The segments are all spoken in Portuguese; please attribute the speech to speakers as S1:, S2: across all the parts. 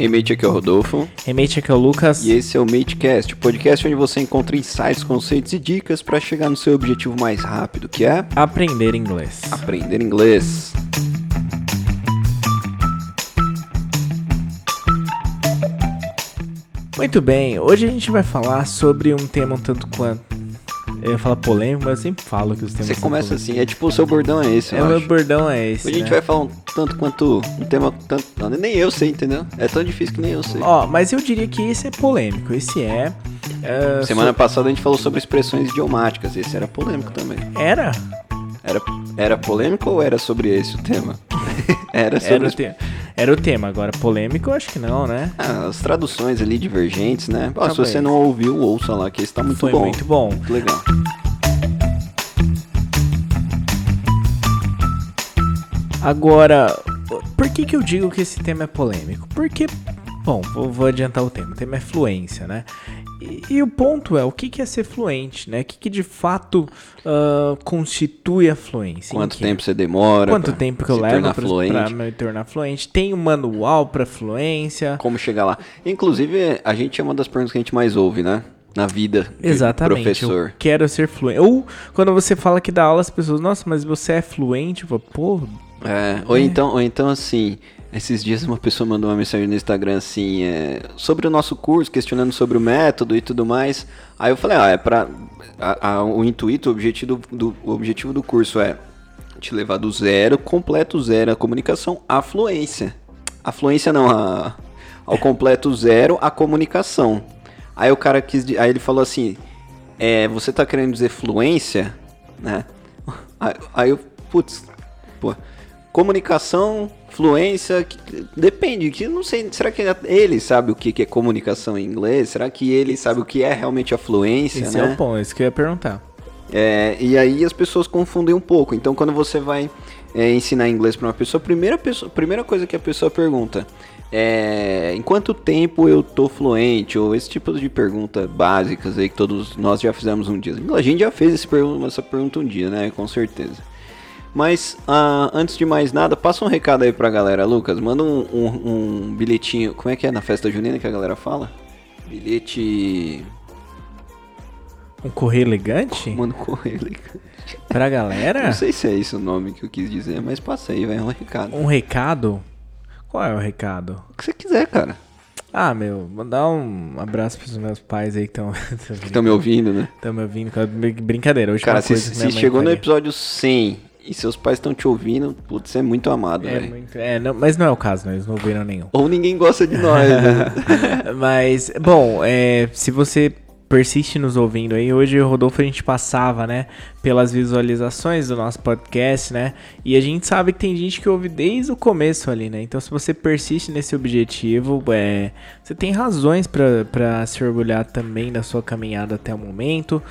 S1: Hey mate, aqui é o Rodolfo.
S2: Hey mate, aqui é o Lucas.
S1: E esse é o Matecast, o podcast onde você encontra insights, conceitos e dicas para chegar no seu objetivo mais rápido, que é
S2: aprender inglês.
S1: Aprender inglês.
S2: Muito bem, hoje a gente vai falar sobre um tema um tanto quanto eu ia falar polêmico, mas eu sempre falo que os temas
S1: Você começa assim, é tipo o seu bordão é esse,
S2: É, meu
S1: acho.
S2: bordão é esse.
S1: Hoje a gente
S2: né?
S1: vai falar um tanto quanto um tema tanto, não, nem eu sei, entendeu? É tão difícil que nem eu sei.
S2: Ó, mas eu diria que esse é polêmico. Esse é. é,
S1: Semana passada a gente falou sobre expressões idiomáticas, esse era polêmico também.
S2: Era?
S1: Era, era polêmico ou era sobre esse o tema? era sobre
S2: Era o,
S1: as-
S2: te... Era o tema. Agora, polêmico, acho que não, né?
S1: ah, as traduções ali divergentes, né? Se você não ouviu, ouça lá, que esse tá muito
S2: Foi
S1: bom.
S2: muito bom.
S1: Muito legal.
S2: Agora, por que, que eu digo que esse tema é polêmico? Porque, bom, vou, vou adiantar o tema. O tema é fluência, né? E, e o ponto é, o que, que é ser fluente, né? O que, que de fato ah, constitui a fluência?
S1: Quanto tempo você demora?
S2: Quanto
S1: pra
S2: tempo que eu levo pra me tornar fluente? Tem um manual pra fluência?
S1: Como chegar lá? Inclusive, a gente é uma das perguntas que a gente mais ouve, né? Na vida
S2: Exatamente.
S1: professor.
S2: Eu quero ser fluente. Ou quando você fala que dá aula, as pessoas, nossa, mas você é fluente? Eu falo, Pô,
S1: É, ou, então, ou então, assim, esses dias uma pessoa mandou uma mensagem no Instagram assim, é, sobre o nosso curso, questionando sobre o método e tudo mais. Aí eu falei, ah, é pra. a- a- o intuito, o objetivo do, o objetivo do curso é te levar do zero, completo zero, a comunicação à fluência. A fluência não, a, ao completo zero, a comunicação. Aí o cara quis. Aí ele falou assim: é, você tá querendo dizer fluência, né? Aí, aí eu, putz, pô, comunicação, fluência, que- depende, que não sei, será que ele sabe o que que é comunicação em inglês? Será que ele sabe o que é realmente a fluência,
S2: esse
S1: né?
S2: é o ponto, isso que eu ia perguntar.
S1: É, e aí as pessoas confundem um pouco. Então, quando você vai é, ensinar inglês para uma pessoa, a primeira, pessoa, primeira coisa que a pessoa pergunta é em quanto tempo eu tô fluente? Ou esse tipo de pergunta básicas aí que todos nós já fizemos um dia. A gente já fez essa pergunta um dia, né? Com certeza. Mas ah, antes de mais nada, passa um recado aí pra galera, Lucas. Manda um, um- um bilhetinho. Como é que é na festa junina que a galera fala? Bilhete.
S2: Um correio elegante?
S1: Manda um correio.
S2: Pra galera?
S1: Não sei se é esse o nome que eu quis dizer, mas passa aí, vai é um recado.
S2: Um recado? Qual é o recado?
S1: O que você quiser, cara.
S2: Ah, meu, mandar um abraço pros meus pais aí que estão
S1: Que estão me ouvindo, né?
S2: me ouvindo. Brincadeira, hoje
S1: Cara, se, se chegou no
S2: faria.
S1: episódio 100 e seus pais estão te ouvindo, putz, você é muito amado,
S2: É, muito, é não, mas não é o caso, né? Eles não ouviram nenhum.
S1: Ou ninguém gosta de nós, né?
S2: Mas, bom, é, se você persiste nos ouvindo aí, hoje o Rodolfo a gente passava, né, pelas visualizações do nosso podcast, né, e a gente sabe que tem gente que ouve desde o começo ali, né, então se você persiste nesse objetivo, é, você tem razões pra se orgulhar também da sua caminhada até o momento,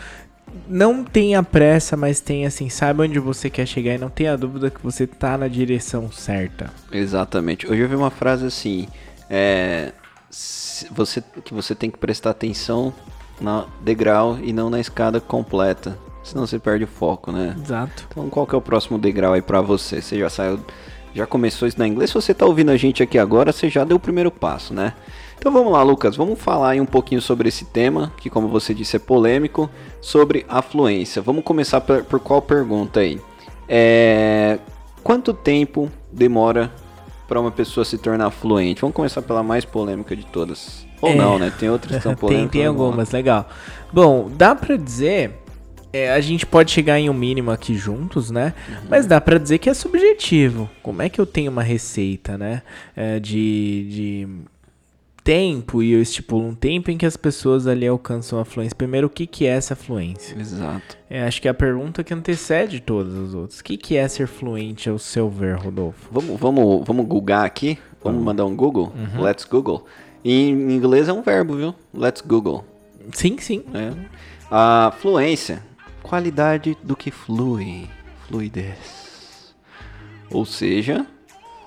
S2: não tenha pressa, mas tenha assim, saiba onde você quer chegar e não tenha dúvida que você tá na direção certa.
S1: Exatamente. Hoje eu vi uma frase assim, é, você, que você tem que prestar atenção no degrau e não na escada completa, senão você perde o foco, né?
S2: Exato.
S1: Então, qual que é o próximo degrau aí pra você? Você já saiu, já começou isso na inglês? Se você tá ouvindo a gente aqui agora, você já deu o primeiro passo, né? Então vamos lá, Lucas, vamos falar aí um pouquinho sobre esse tema, que como você disse é polêmico, sobre a fluência. Vamos começar por, por qual pergunta aí? É, quanto tempo demora para uma pessoa se tornar fluente? Vamos começar pela mais polêmica de todas. Ou
S2: É.
S1: não, né? Tem outras que são
S2: tem,
S1: polêmicas.
S2: tem
S1: lá.
S2: algumas, legal. Bom, dá pra dizer. é, a gente pode chegar em um mínimo aqui juntos, né? Mas dá pra dizer que é subjetivo. Como é que eu tenho uma receita, né? é, de, de tempo e eu estipulo um tempo em que as pessoas ali alcançam a fluência. Primeiro, o que, que é essa fluência?
S1: Exato.
S2: É, acho que é a pergunta que antecede todas as outras. O que, que é ser fluente ao seu ver, Rodolfo?
S1: Vamos, vamos, vamos googar aqui? Vamos mandar um Google?
S2: Uhum.
S1: Let's Google. Em inglês é um verbo, viu? Let's Google.
S2: Sim, sim.
S1: né? A fluência, qualidade do que flui, fluidez. Ou seja,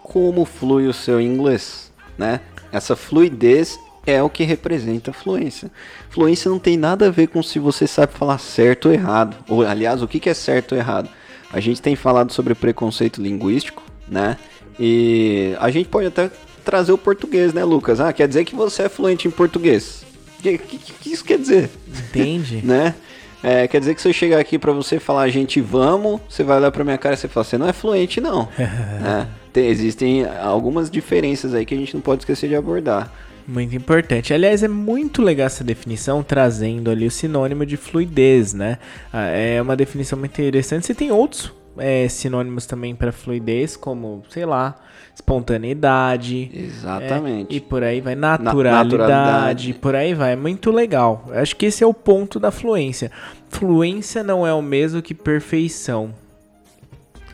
S1: como flui o seu inglês, né? Essa fluidez é o que representa a fluência. Fluência não tem nada a ver com se você sabe falar certo ou errado. Ou, aliás, o que que é certo ou errado? A gente tem falado sobre preconceito linguístico, né? E a gente pode até trazer o português, né, Lucas? Ah, quer dizer que você é fluente em português. O que, que, que, isso quer dizer?
S2: Entende?
S1: né? É, quer dizer que se eu chegar aqui para você falar, gente, vamos, você vai olhar pra minha cara e você fala, você não é fluente, não. né? Tem, existem algumas diferenças aí que a gente não pode esquecer de abordar.
S2: Muito importante. Aliás, é muito legal essa definição, trazendo ali o sinônimo de fluidez, né? Ah, é uma definição muito interessante. Você tem outros é, sinônimos também para fluidez, como, sei lá, espontaneidade.
S1: Exatamente.
S2: É, e por aí vai, naturalidade, naturalidade, por aí vai. Muito legal. Acho que esse é o ponto da fluência. Fluência não é o mesmo que perfeição.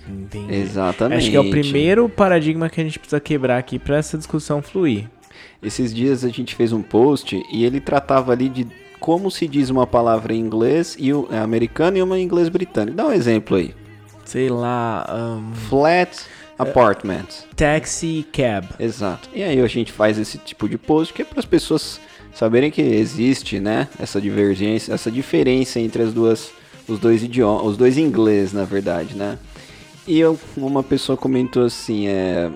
S1: Entendi. Exatamente.
S2: Acho que é o primeiro paradigma que a gente precisa quebrar aqui para essa discussão fluir.
S1: Esses dias a gente fez um post e ele tratava ali de como se diz uma palavra em inglês e é americano e uma em inglês britânico. Dá um exemplo aí.
S2: Sei lá. Um...
S1: Flat apartment.
S2: Taxi cab.
S1: Exato. E aí a gente faz esse tipo de post que é para as pessoas saberem que existe, né, essa divergência, essa diferença entre as duas, os dois idiomas, os dois inglês, na verdade, né? E eu, uma pessoa comentou assim, é,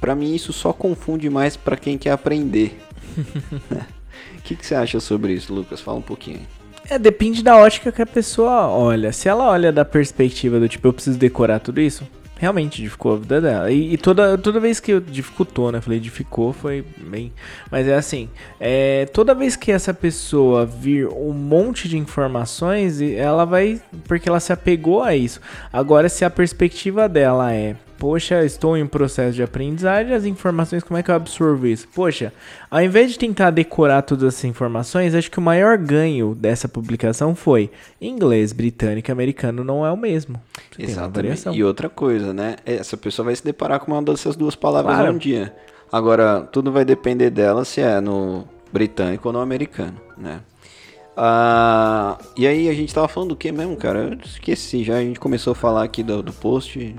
S1: para mim isso só confunde mais para quem quer aprender. O que, que você acha sobre isso, Lucas? Fala um pouquinho.
S2: É, depende da ótica que a pessoa olha. Se ela olha da perspectiva do tipo, eu preciso decorar tudo isso, realmente dificultou a vida dela. E, e, toda, toda vez que eu dificultou, né? Falei, dificultou, foi bem. Mas é assim: é, toda vez que essa pessoa vir um monte de informações, ela vai. Porque ela se apegou a isso. Agora, se a perspectiva dela é Poxa, estou em um processo de aprendizagem, as informações, como é que eu absorvo isso? Poxa, ao invés de tentar decorar todas essas informações, acho que o maior ganho dessa publicação foi inglês, britânico e americano não é o mesmo.
S1: Você Exatamente. E outra coisa, né? Essa pessoa vai se deparar com uma dessas duas palavras claro. um dia. Agora, tudo vai depender dela se é no britânico ou no americano, né? Ah, e aí a gente tava falando do que mesmo, cara? Eu esqueci já, a gente começou a falar aqui do, do post,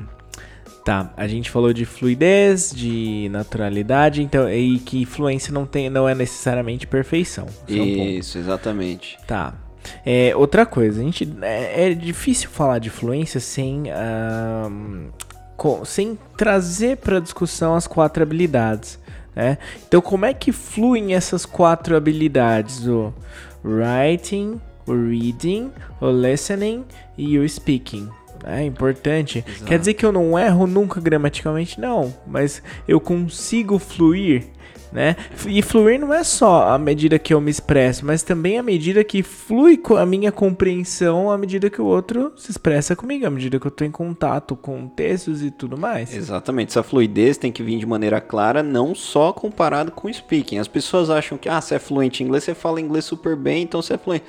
S2: Tá, a gente falou de fluidez, de naturalidade, então e que fluência não tem, não é necessariamente perfeição.
S1: Isso, é um exatamente.
S2: Tá. É, outra coisa, a gente é, é difícil falar de fluência sem uh, com, sem trazer para discussão as quatro habilidades, né? Então, como é que fluem essas quatro habilidades? O writing, o reading, o listening e o speaking. É importante. Exato. Quer dizer que eu não erro nunca gramaticalmente? Não, mas eu consigo fluir, né? E fluir não é só a medida que eu me expresso, mas também a medida que flui a minha compreensão à medida que o outro se expressa comigo, à medida que eu estou em contato com textos e tudo mais.
S1: Exatamente. Essa fluidez tem que vir de maneira clara, não só comparado com o speaking. As pessoas acham que, ah, você é fluente em inglês, você fala inglês super bem, então você é fluente.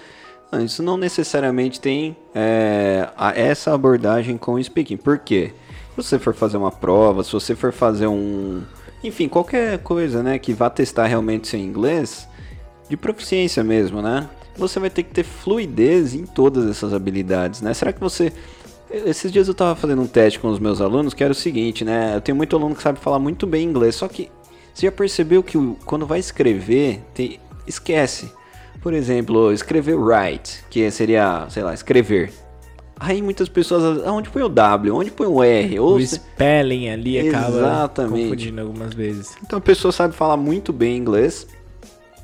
S1: Isso não necessariamente tem é, essa abordagem com o speaking. Por quê? Se você for fazer uma prova, se você for fazer um. Enfim, qualquer coisa né, que vá testar realmente seu inglês, de proficiência mesmo, né? Você vai ter que ter fluidez em todas essas habilidades, né? Será que você. Esses dias eu estava fazendo um teste com os meus alunos que era o seguinte, né? Eu tenho muito aluno que sabe falar muito bem inglês, só que você já percebeu que quando vai escrever, tem... esquece. Por exemplo, escrever write, que seria, sei lá, escrever. Aí muitas pessoas, onde põe o W, onde põe o R?
S2: Ou o spelling ali acaba Exatamente. confundindo algumas vezes.
S1: Então a pessoa sabe falar muito bem inglês,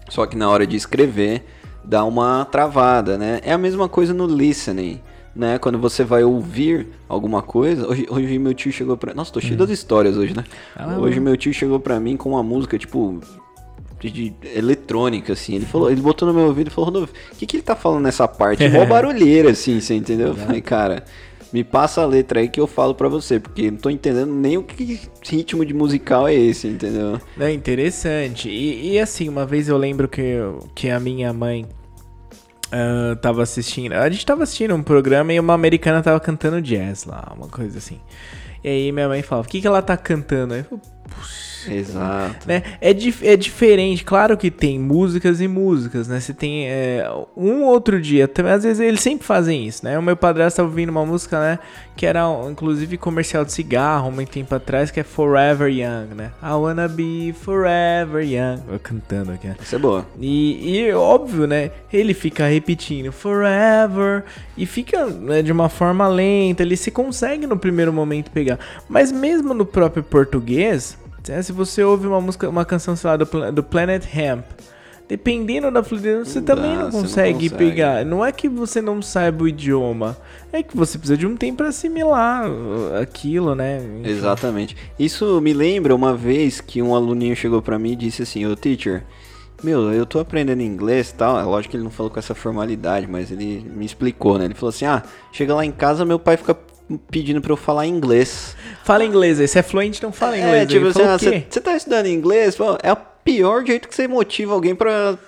S1: só que na hora de escrever dá uma travada, né? É a mesma coisa no listening, né? Quando você vai ouvir alguma coisa. Hoje, hoje meu tio chegou pra. Nossa, tô cheio hum. das histórias hoje, né? Ah, hoje meu tio chegou pra mim com uma música, tipo, de eletrônica, assim. Ele falou, ele botou no meu ouvido e falou, Rodolfo, o que, que ele tá falando nessa parte? Mó barulheira, assim, você entendeu? Eu falei, cara, me passa a letra aí que eu falo para você, porque não tô entendendo nem o que ritmo de musical é esse, entendeu?
S2: É interessante. E, e assim, uma vez eu lembro que, que a minha mãe uh, tava assistindo. A gente tava assistindo um programa e uma americana tava cantando jazz lá, uma coisa assim. E aí minha mãe falava, o que, que ela tá cantando? Aí eu falei,
S1: Exato.
S2: Né? É, dif é diferente, claro que tem músicas e músicas, né? Você tem é, um outro dia, às vezes eles sempre fazem isso, né? O meu padrasto estava ouvindo uma música, né? Que era inclusive comercial de cigarro, um tempo atrás, que é Forever Young, né? I wanna be forever young. Eu cantando aqui, né?
S1: Isso é boa.
S2: E, e óbvio, né? Ele fica repetindo forever e fica né, de uma forma lenta, ele se consegue no primeiro momento pegar. Mas mesmo no próprio português, se você ouve uma música, uma canção, sei lá, do, do Planet Hemp, dependendo da fluidez, você também não, consegue não consegue pegar. Não é que você não saiba o idioma, é que você precisa de um tempo para assimilar aquilo, né?
S1: Enfim. Exatamente. Isso me lembra uma vez que um aluninho chegou para mim e disse assim: "Ô teacher, meu, eu tô aprendendo inglês e tal. É lógico que ele não falou com essa formalidade, mas ele me explicou, né? Ele falou assim: ah, chega lá em casa, meu pai fica pedindo pra eu falar inglês.
S2: Fala inglês aí, você é fluente, então fala é, inglês. É,
S1: tipo assim, ah, você tá estudando inglês? Pô, é o pior jeito que você motiva alguém pra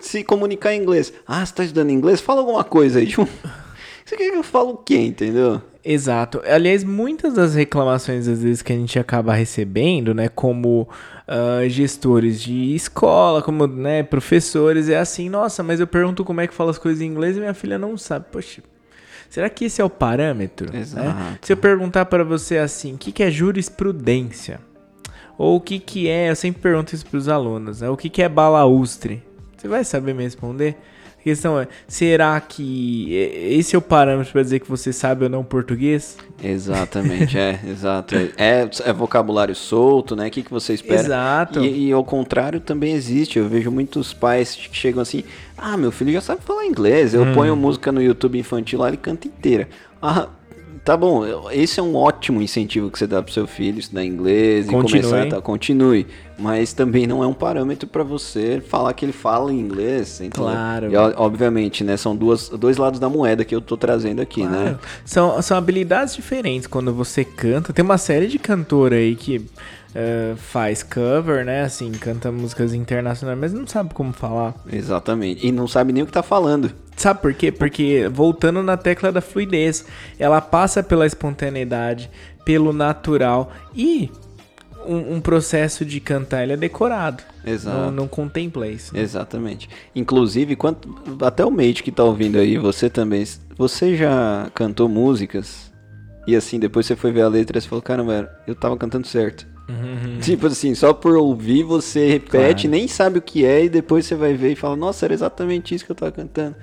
S1: se comunicar em inglês. Ah, você tá estudando inglês? Fala alguma coisa aí. Tipo, você quer que eu falo o quê, entendeu?
S2: Exato. Aliás, muitas das reclamações às vezes que a gente acaba recebendo, né, como uh, gestores de escola, como né, professores, é assim, nossa, mas eu pergunto como é que fala as coisas em inglês e minha filha não sabe. Poxa, será que esse é o parâmetro? Né? Exato. Né? Se eu perguntar para você assim, o que, que é jurisprudência? Ou o que, que é, eu sempre pergunto isso para os alunos, né? o que, que é balaustre? Você vai saber me responder? A questão é, será que esse é o parâmetro para dizer que você sabe ou não português?
S1: Exatamente, é, exato. É, é, vocabulário solto, né? O que, que você espera?
S2: Exato.
S1: E, e, ao contrário também existe. Eu vejo muitos pais que chegam assim: ah, meu filho já sabe falar inglês. Eu hum. ponho música no YouTube infantil lá, ele canta inteira. Ah, Tá bom, esse é um ótimo incentivo que você dá pro seu filho estudar inglês continue. e começar a tá, continue, mas também não é um parâmetro para você falar que ele fala inglês,
S2: entendeu? Claro.
S1: E, obviamente, né, são duas, dois lados da moeda que eu tô trazendo aqui, né? claro. né?
S2: São, são habilidades diferentes quando você canta. Tem uma série de cantor aí que Uh, faz cover, né? Assim, canta músicas internacionais, mas não sabe como falar.
S1: Exatamente. E não sabe nem o que tá falando.
S2: Sabe por quê? Porque, voltando na tecla da fluidez, ela passa pela espontaneidade, pelo natural e um, um processo de cantar ele é decorado.
S1: Exato.
S2: Não, não contempla isso.
S1: Né? Exatamente. Inclusive, quanto, até o mate que tá ouvindo aí, você também, você já cantou músicas e assim, depois você foi ver a letra e você falou, caramba, eu tava cantando certo. Uhum. Tipo assim, só por ouvir você repete, claro. nem sabe o que é, e depois você vai ver e fala, nossa, era exatamente isso que eu tava cantando.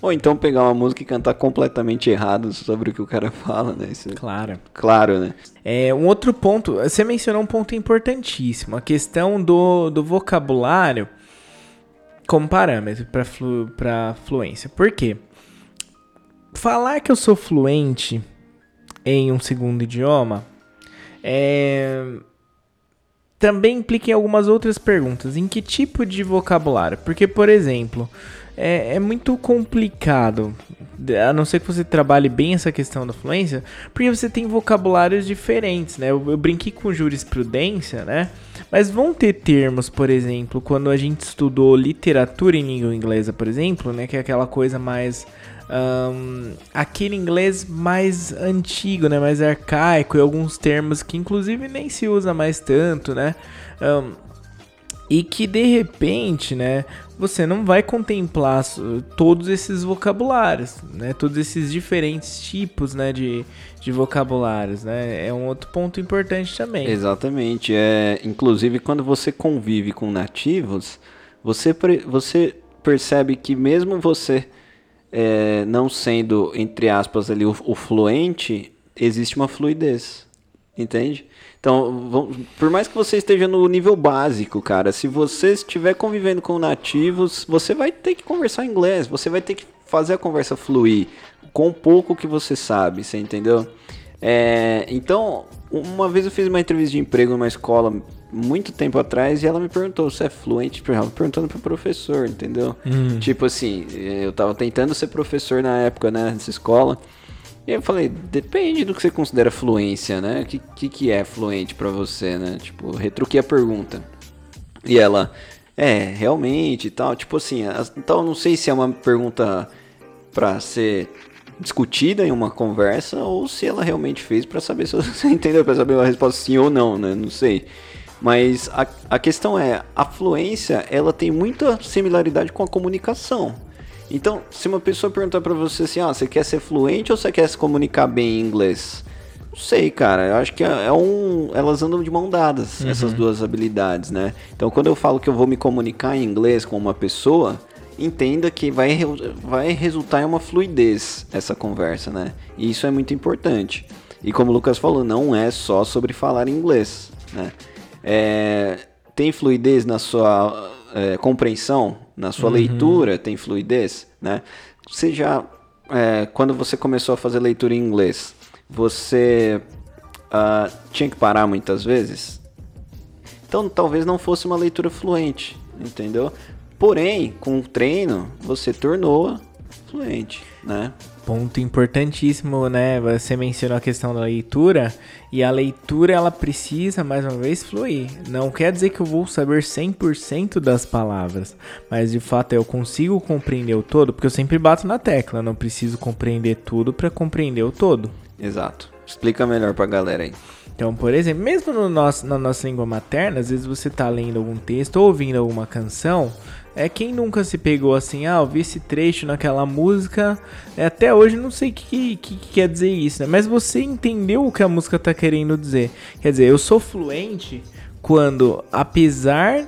S1: Ou então pegar uma música e cantar completamente errado sobre o que o cara fala, né? Isso,
S2: claro.
S1: Claro, né?
S2: É, um outro ponto, você mencionou um ponto importantíssimo, a questão do, do vocabulário como parâmetro para flu, fluência. Por quê? Falar que eu sou fluente em um segundo idioma é, também implica em algumas outras perguntas. Em que tipo de vocabulário? Porque, por exemplo, é, é, muito complicado, a não ser que você trabalhe bem essa questão da fluência, porque você tem vocabulários diferentes, né? Eu, eu brinquei com jurisprudência, né? Mas vão ter termos, por exemplo, quando a gente estudou literatura em língua inglesa, por exemplo, né? Que é aquela coisa mais um, aquele inglês mais antigo, né, mais arcaico e alguns termos que inclusive nem se usa mais tanto, né? Um, e que de repente, né, você não vai contemplar todos esses vocabulários, né, todos esses diferentes tipos, né, de, de vocabulários, né, é um outro ponto importante também.
S1: Exatamente, é, inclusive quando você convive com nativos, você, você percebe que mesmo você é, não sendo, entre aspas, ali o, o, fluente, existe uma fluidez. Entende? Então, vamos, por mais que você esteja no nível básico, cara, se você estiver convivendo com nativos, você vai ter que conversar inglês, você vai ter que fazer a conversa fluir com pouco que você sabe, você entendeu? É, então, uma vez eu fiz uma entrevista de emprego numa escola muito tempo atrás e ela me perguntou se é fluente, perguntando pro professor, entendeu? Hum. Tipo assim, eu tava tentando ser professor na época, né, nessa escola. E eu falei, depende do que você considera fluência, né? O que, que, que é fluente para você, né? Tipo, retruquei a pergunta. E ela, é, realmente e tal. Tipo assim, então não sei se é uma pergunta para ser discutida em uma conversa ou se ela realmente fez para saber se você entendeu, para saber a resposta sim ou não, né? Não sei. Mas a, a questão é, a fluência, ela tem muita similaridade com a comunicação. Então, se uma pessoa perguntar para você assim, ah, você quer ser fluente ou você quer se comunicar bem em inglês? Não sei, cara. Eu acho que é, é um. Elas andam de mão dadas, uhum. essas duas habilidades, né? Então, quando eu falo que eu vou me comunicar em inglês com uma pessoa, entenda que vai, vai resultar em uma fluidez essa conversa, né? E isso é muito importante. E como o Lucas falou, não é só sobre falar inglês, né? É, tem fluidez na sua é, compreensão, na sua uhum. leitura, tem fluidez, né? Você já, é, quando você começou a fazer leitura em inglês, você uh, tinha que parar muitas vezes? Então talvez não fosse uma leitura fluente, entendeu? Porém, com o treino, você tornou fluente, né?
S2: Ponto importantíssimo, né? Você mencionou a questão da leitura e a leitura ela precisa mais uma vez fluir. Não quer dizer que eu vou saber 100% das palavras, mas de fato eu consigo compreender o todo, porque eu sempre bato na tecla, não preciso compreender tudo para compreender o todo.
S1: Exato. Explica melhor pra galera aí.
S2: Então, por exemplo, mesmo no nosso, na nossa língua materna, às vezes você tá lendo algum texto ou ouvindo alguma canção, é quem nunca se pegou assim, ah, ouvi esse trecho naquela música, é, até hoje não sei o que, que, que, quer dizer isso, né? Mas você entendeu o que a música tá querendo dizer. Quer dizer, eu sou fluente quando, apesar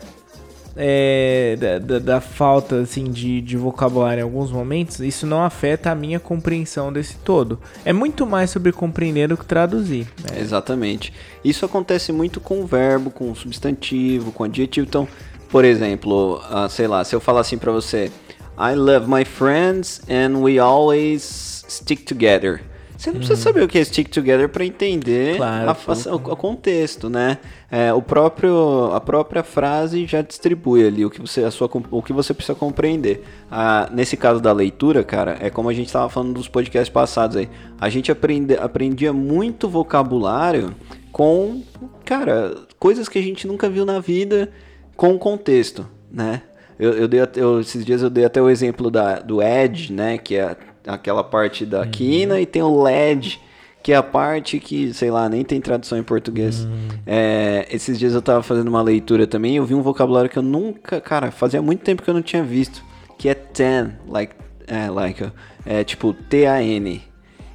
S2: é, da, da, da, falta assim, de, de vocabulário em alguns momentos, isso não afeta a minha compreensão desse todo. É muito mais sobre compreender do que traduzir.
S1: Né? Exatamente. Isso acontece muito com o verbo, com o substantivo, com o adjetivo. Então, por exemplo, uh, sei lá, se eu falar assim para você, I love my friends and we always stick together. Você não precisa uhum. saber o que é stick together para entender claro, a, a, o, contexto, né? É, o próprio, a própria frase já distribui ali o que você, a sua, o que você precisa compreender. Ah, nesse caso da leitura, cara, é como a gente estava falando dos podcasts passados aí. A gente aprende, aprendia muito vocabulário com, cara, coisas que a gente nunca viu na vida com o contexto, né? Eu, eu dei eu, esses dias eu dei até o exemplo da, do edge, né? Que é aquela parte da uhum. quina e tem o LED, que é a parte que, sei lá, nem tem tradução em português. Uhum. É, esses dias eu tava fazendo uma leitura também eu vi um vocabulário que eu nunca, cara, fazia muito tempo que eu não tinha visto, que é tan, like, é, like, é tipo T-A-N.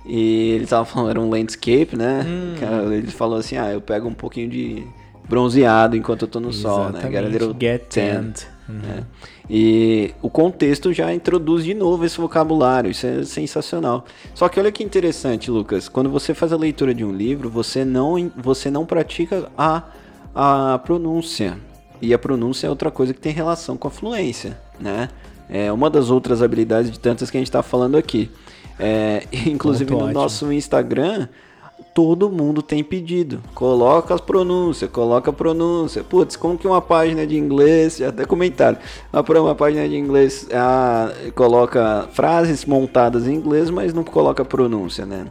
S1: E ele tava falando, era um landscape, né? Hum. Ele falou assim, ah, eu pego um pouquinho de bronzeado enquanto eu tô no Exatamente. sol, né? Get a little
S2: Get tanned. Uhum.
S1: Né? E o contexto já introduz de novo esse vocabulário, isso é sensacional. Só que olha que interessante, Lucas, quando você faz a leitura de um livro, você não, você não pratica a, a pronúncia. E a pronúncia é outra coisa que tem relação com a fluência, né? É uma das outras habilidades de tantas que a gente está falando aqui. É, inclusive Ponto no ótimo. nosso Instagram, todo mundo tem pedido. Coloca as pronúncias, coloca a pronúncia. Putz, como que uma página de inglês, até comentaram, uma página de inglês ah, coloca frases montadas em inglês, mas não coloca pronúncia, né?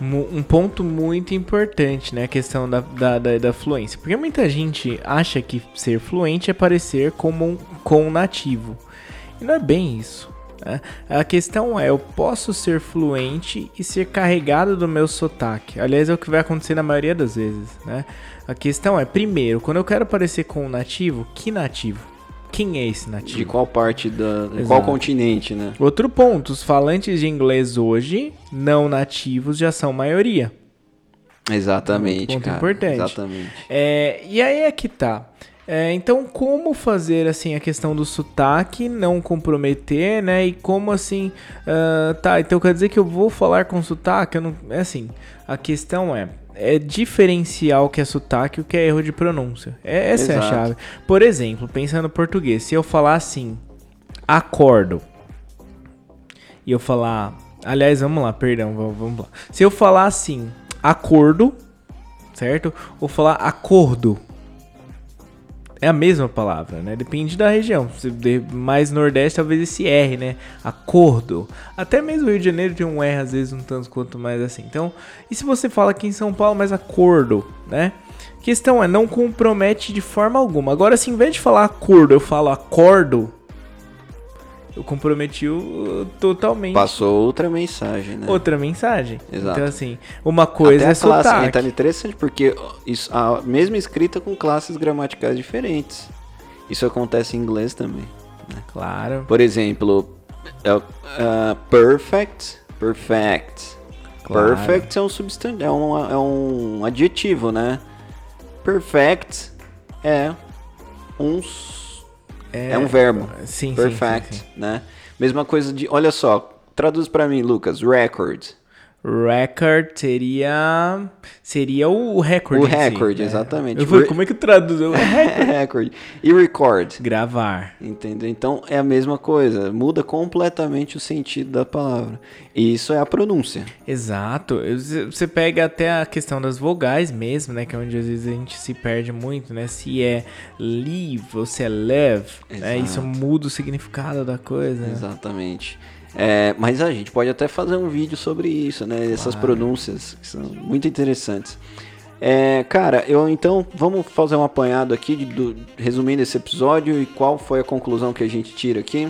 S2: Um ponto muito importante, né? A questão da, da, da, da, fluência. Porque muita gente acha que ser fluente é parecer como um, com um nativo. E não é bem isso. Né? A questão é, eu posso ser fluente e ser carregado do meu sotaque. Aliás, é o que vai acontecer na maioria das vezes. Né? A questão é, primeiro, quando eu quero parecer com um nativo, que nativo? Quem é esse nativo?
S1: De qual parte da. De qual continente, né?
S2: Outro ponto: os falantes de inglês hoje, não nativos, já são maioria.
S1: Exatamente,
S2: um ponto
S1: cara.
S2: importante.
S1: Exatamente.
S2: É, e aí é que tá. É, então, como fazer assim a questão do sotaque, não comprometer, né? E como assim, uh, tá? Então quer dizer que eu vou falar com sotaque? Eu não, é assim. A questão é, é diferenciar o que é sotaque e o que é erro de pronúncia. É, essa Exato. é a chave. Por exemplo, pensando no português, se eu falar assim, acordo, e eu falar, aliás, vamos lá, perdão, vamos lá. Se eu falar assim, acordo, certo? Ou falar acordo é a mesma palavra, né? Depende da região. Se mais nordeste, talvez esse R, né? Acordo. Até mesmo o Rio de Janeiro tem um R, às vezes, um tanto quanto mais assim. Então, e se você fala aqui em São Paulo, mais acordo, né? Questão é, não compromete de forma alguma. Agora, se em vez de falar acordo, eu falo acordo, eu comprometi o, totalmente.
S1: Passou outra mensagem, né?
S2: Outra mensagem. Exato. Então, assim, uma coisa Até é a classe, sotaque.
S1: Tá interessante porque isso, a mesma escrita com classes gramaticais diferentes. Isso acontece em inglês também.
S2: Né? Claro.
S1: Por exemplo, uh, perfect, perfect. Claro. Perfect é um substantivo, é um, é um adjetivo, né? Perfect é um é, é um verbo.
S2: Sim,
S1: Perfect,
S2: sim, sim,
S1: né? Mesma coisa de, olha só, traduz para mim, Lucas, record.
S2: Record seria. Seria o recorde.
S1: O
S2: em si,
S1: recorde,
S2: né?
S1: exatamente.
S2: Eu falei, como é que traduz? Recorde.
S1: Record. E record.
S2: Gravar.
S1: Entendeu? Então é a mesma coisa, muda completamente o sentido da palavra. E isso é a pronúncia.
S2: Exato. Você pega até a questão das vogais mesmo, né? Que é onde às vezes a gente se perde muito, né? Se é leave ou se é leve, né? Isso muda o significado da coisa. né?
S1: É, mas a gente pode até fazer um vídeo sobre isso, né? Essas pronúncias que são muito interessantes. É, cara, eu então vamos fazer um apanhado aqui de- do, resumindo esse episódio e qual foi a conclusão que a gente tira aqui.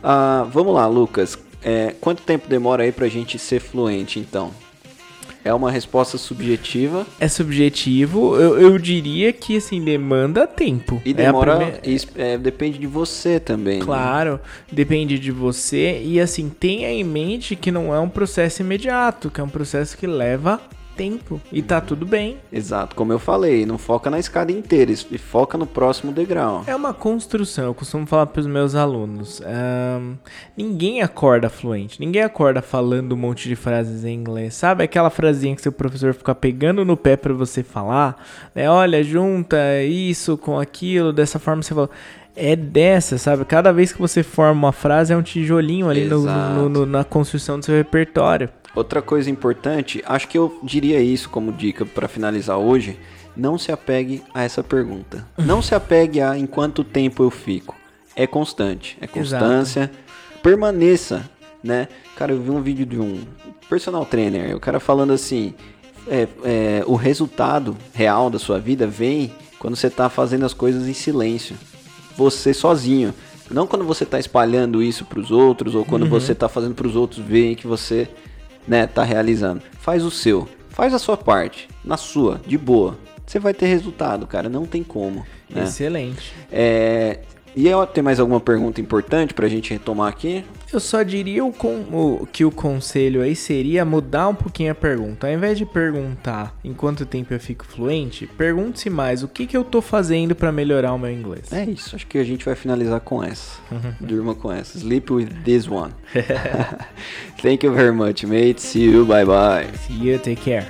S1: Ah, vamos lá, Lucas. É, quanto tempo demora aí pra gente ser fluente, então? É uma resposta subjetiva
S2: É subjetivo. Eu, eu diria que, assim, demanda tempo.
S1: e
S2: É
S1: demora.
S2: primeira-
S1: es- é, depende de você também. né?
S2: Claro, depende de você. E assim, tenha em mente que não é um processo imediato, que é um processo que leva tempo. E tá tudo bem.
S1: Exato, como eu falei, não foca na escada inteira, es- foca no próximo degrau.
S2: É uma construção, eu costumo falar para os meus alunos. ahn, ninguém acorda fluente, ninguém acorda falando um monte de frases em inglês. Sabe aquela frasinha que seu professor fica pegando no pé para você falar? Né? Olha, junta isso com aquilo, dessa forma você fala. É dessa, sabe? Cada vez que você forma uma frase é um tijolinho ali no- no- no- na construção do seu repertório.
S1: Outra coisa importante, acho que eu diria isso como dica para finalizar hoje, não se apegue a essa pergunta. Não se apegue a em quanto tempo eu fico. É constante, é constância. Permaneça, né? Cara, eu vi um vídeo de um personal trainer, o cara falando assim, é, é, o resultado real da sua vida vem quando você tá fazendo as coisas em silêncio. Você sozinho. Não quando você tá espalhando isso pros outros ou quando você tá fazendo pros outros verem que você, né, tá realizando. Faz o seu. Faz a sua parte. Na sua, de boa. Você vai ter resultado, cara. Não tem como. Né?
S2: Excelente.
S1: É, e eu, tem mais alguma pergunta importante pra gente retomar aqui?
S2: Eu só diria o con- o- que o conselho aí seria mudar um pouquinho a pergunta. Ao invés de perguntar em quanto tempo eu fico fluente, pergunte-se mais o que, que eu tô fazendo para melhorar o meu inglês.
S1: É isso. Acho que a gente vai finalizar com essa. Durma com essa. Sleep with this one. Thank you very much, mate. See you. Bye bye.
S2: See you, take care.